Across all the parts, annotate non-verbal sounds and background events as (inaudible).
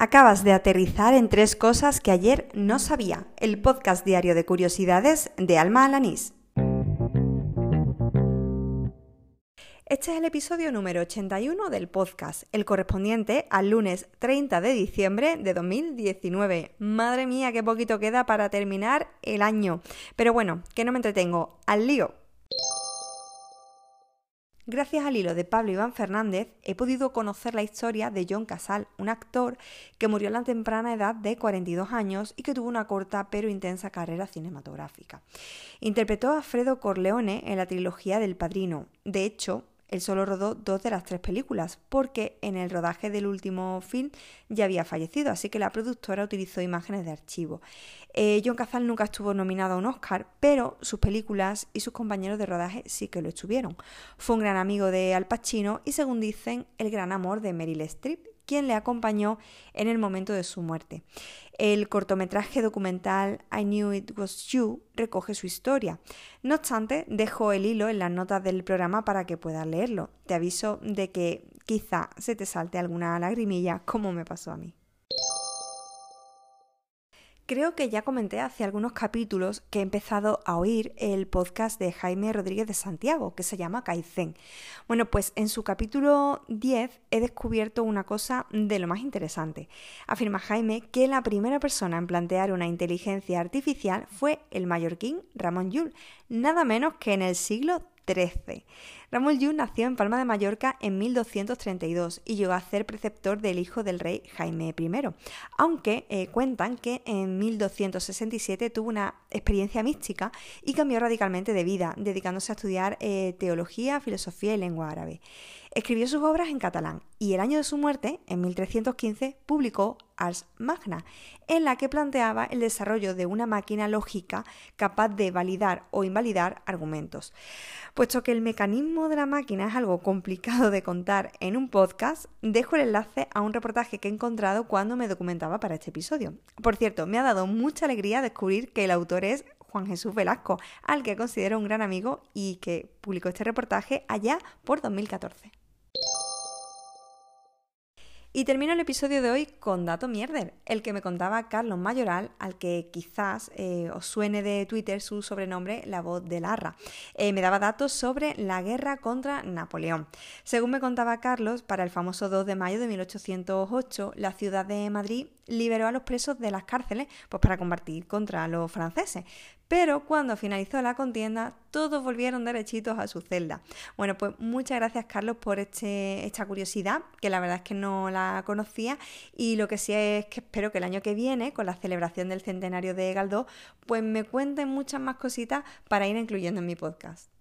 Acabas de aterrizar en tres cosas que ayer no sabía. El podcast diario de curiosidades de Alma Alanís. Este es el episodio número 81 del podcast, el correspondiente al lunes 30 de diciembre de 2019. Madre mía, qué poquito queda para terminar el año. Pero bueno, que no me entretengo, al lío. Gracias al hilo de Pablo Iván Fernández he podido conocer la historia de John Casal, un actor que murió a la temprana edad de 42 años y que tuvo una corta pero intensa carrera cinematográfica. Interpretó a Fredo Corleone en la trilogía del Padrino. De hecho, él solo rodó dos de las tres películas, porque en el rodaje del último film ya había fallecido, así que la productora utilizó imágenes de archivo. Eh, John Cazal nunca estuvo nominado a un Oscar, pero sus películas y sus compañeros de rodaje sí que lo estuvieron. Fue un gran amigo de Al Pacino y, según dicen, el gran amor de Meryl Streep, quien le acompañó en el momento de su muerte. El cortometraje documental I Knew It Was You recoge su historia. No obstante, dejo el hilo en las notas del programa para que puedas leerlo. Te aviso de que quizá se te salte alguna lagrimilla como me pasó a mí. Creo que ya comenté hace algunos capítulos que he empezado a oír el podcast de Jaime Rodríguez de Santiago, que se llama Kaizen. Bueno, pues en su capítulo 10 he descubierto una cosa de lo más interesante. Afirma Jaime que la primera persona en plantear una inteligencia artificial fue el mallorquín Ramón Llull, nada menos que en el siglo XIII. Ramón Llull nació en Palma de Mallorca en 1232 y llegó a ser preceptor del hijo del rey Jaime I, aunque eh, cuentan que en 1267 tuvo una experiencia mística y cambió radicalmente de vida, dedicándose a estudiar eh, teología, filosofía y lengua árabe. Escribió sus obras en catalán y el año de su muerte, en 1315, publicó Ars Magna, en la que planteaba el desarrollo de una máquina lógica capaz de validar o invalidar argumentos. Puesto que el mecanismo de la máquina es algo complicado de contar en un podcast, dejo el enlace a un reportaje que he encontrado cuando me documentaba para este episodio. Por cierto, me ha dado mucha alegría descubrir que el autor es Juan Jesús Velasco, al que considero un gran amigo y que publicó este reportaje allá por 2014. Y termino el episodio de hoy con Dato Mierder, el que me contaba Carlos Mayoral, al que quizás eh, os suene de Twitter su sobrenombre, la voz de Larra. Eh, me daba datos sobre la guerra contra Napoleón. Según me contaba Carlos, para el famoso 2 de mayo de 1808, la ciudad de Madrid liberó a los presos de las cárceles pues, para combatir contra los franceses. Pero cuando finalizó la contienda, todos volvieron derechitos a su celda. Bueno, pues muchas gracias Carlos por este, esta curiosidad, que la verdad es que no la conocía, y lo que sí es que espero que el año que viene, con la celebración del centenario de Galdós, pues me cuenten muchas más cositas para ir incluyendo en mi podcast.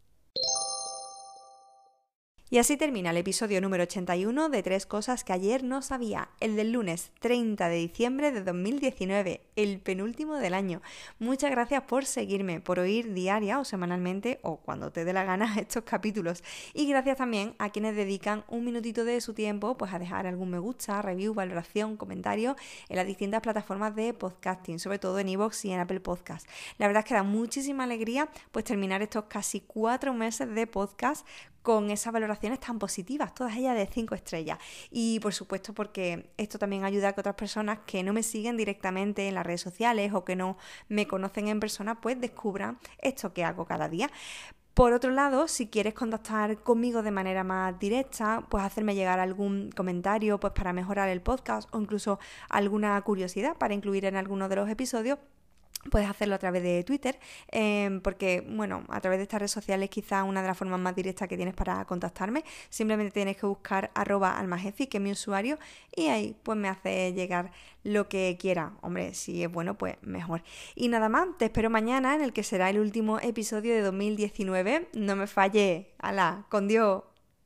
Y así termina el episodio número 81 de Tres Cosas que ayer no sabía, el del lunes 30 de diciembre de 2019, el penúltimo del año. Muchas gracias por seguirme, por oír diaria o semanalmente o cuando te dé la gana (laughs) estos capítulos. Y gracias también a quienes dedican un minutito de su tiempo pues a dejar algún me gusta, review, valoración, comentario en las distintas plataformas de podcasting, sobre todo en iVoox y en Apple Podcast. La verdad es que da muchísima alegría pues terminar estos casi cuatro meses de podcast con esas valoraciones tan positivas, todas ellas de 5 estrellas. Y por supuesto porque esto también ayuda a que otras personas que no me siguen directamente en las redes sociales o que no me conocen en persona, pues descubran esto que hago cada día. Por otro lado, si quieres contactar conmigo de manera más directa, pues hacerme llegar algún comentario pues para mejorar el podcast o incluso alguna curiosidad para incluir en alguno de los episodios, Puedes hacerlo a través de Twitter, em, porque, bueno, a través de estas redes sociales quizá una de las formas más directas que tienes para contactarme. Simplemente tienes que buscar arroba almajefi, que es mi usuario, y ahí pues me hace llegar lo que quiera. Hombre, si es bueno, pues mejor. Y nada más, te espero mañana en el que será el último episodio de 2019. No me falle. ¡Hala! ¡Con Dios!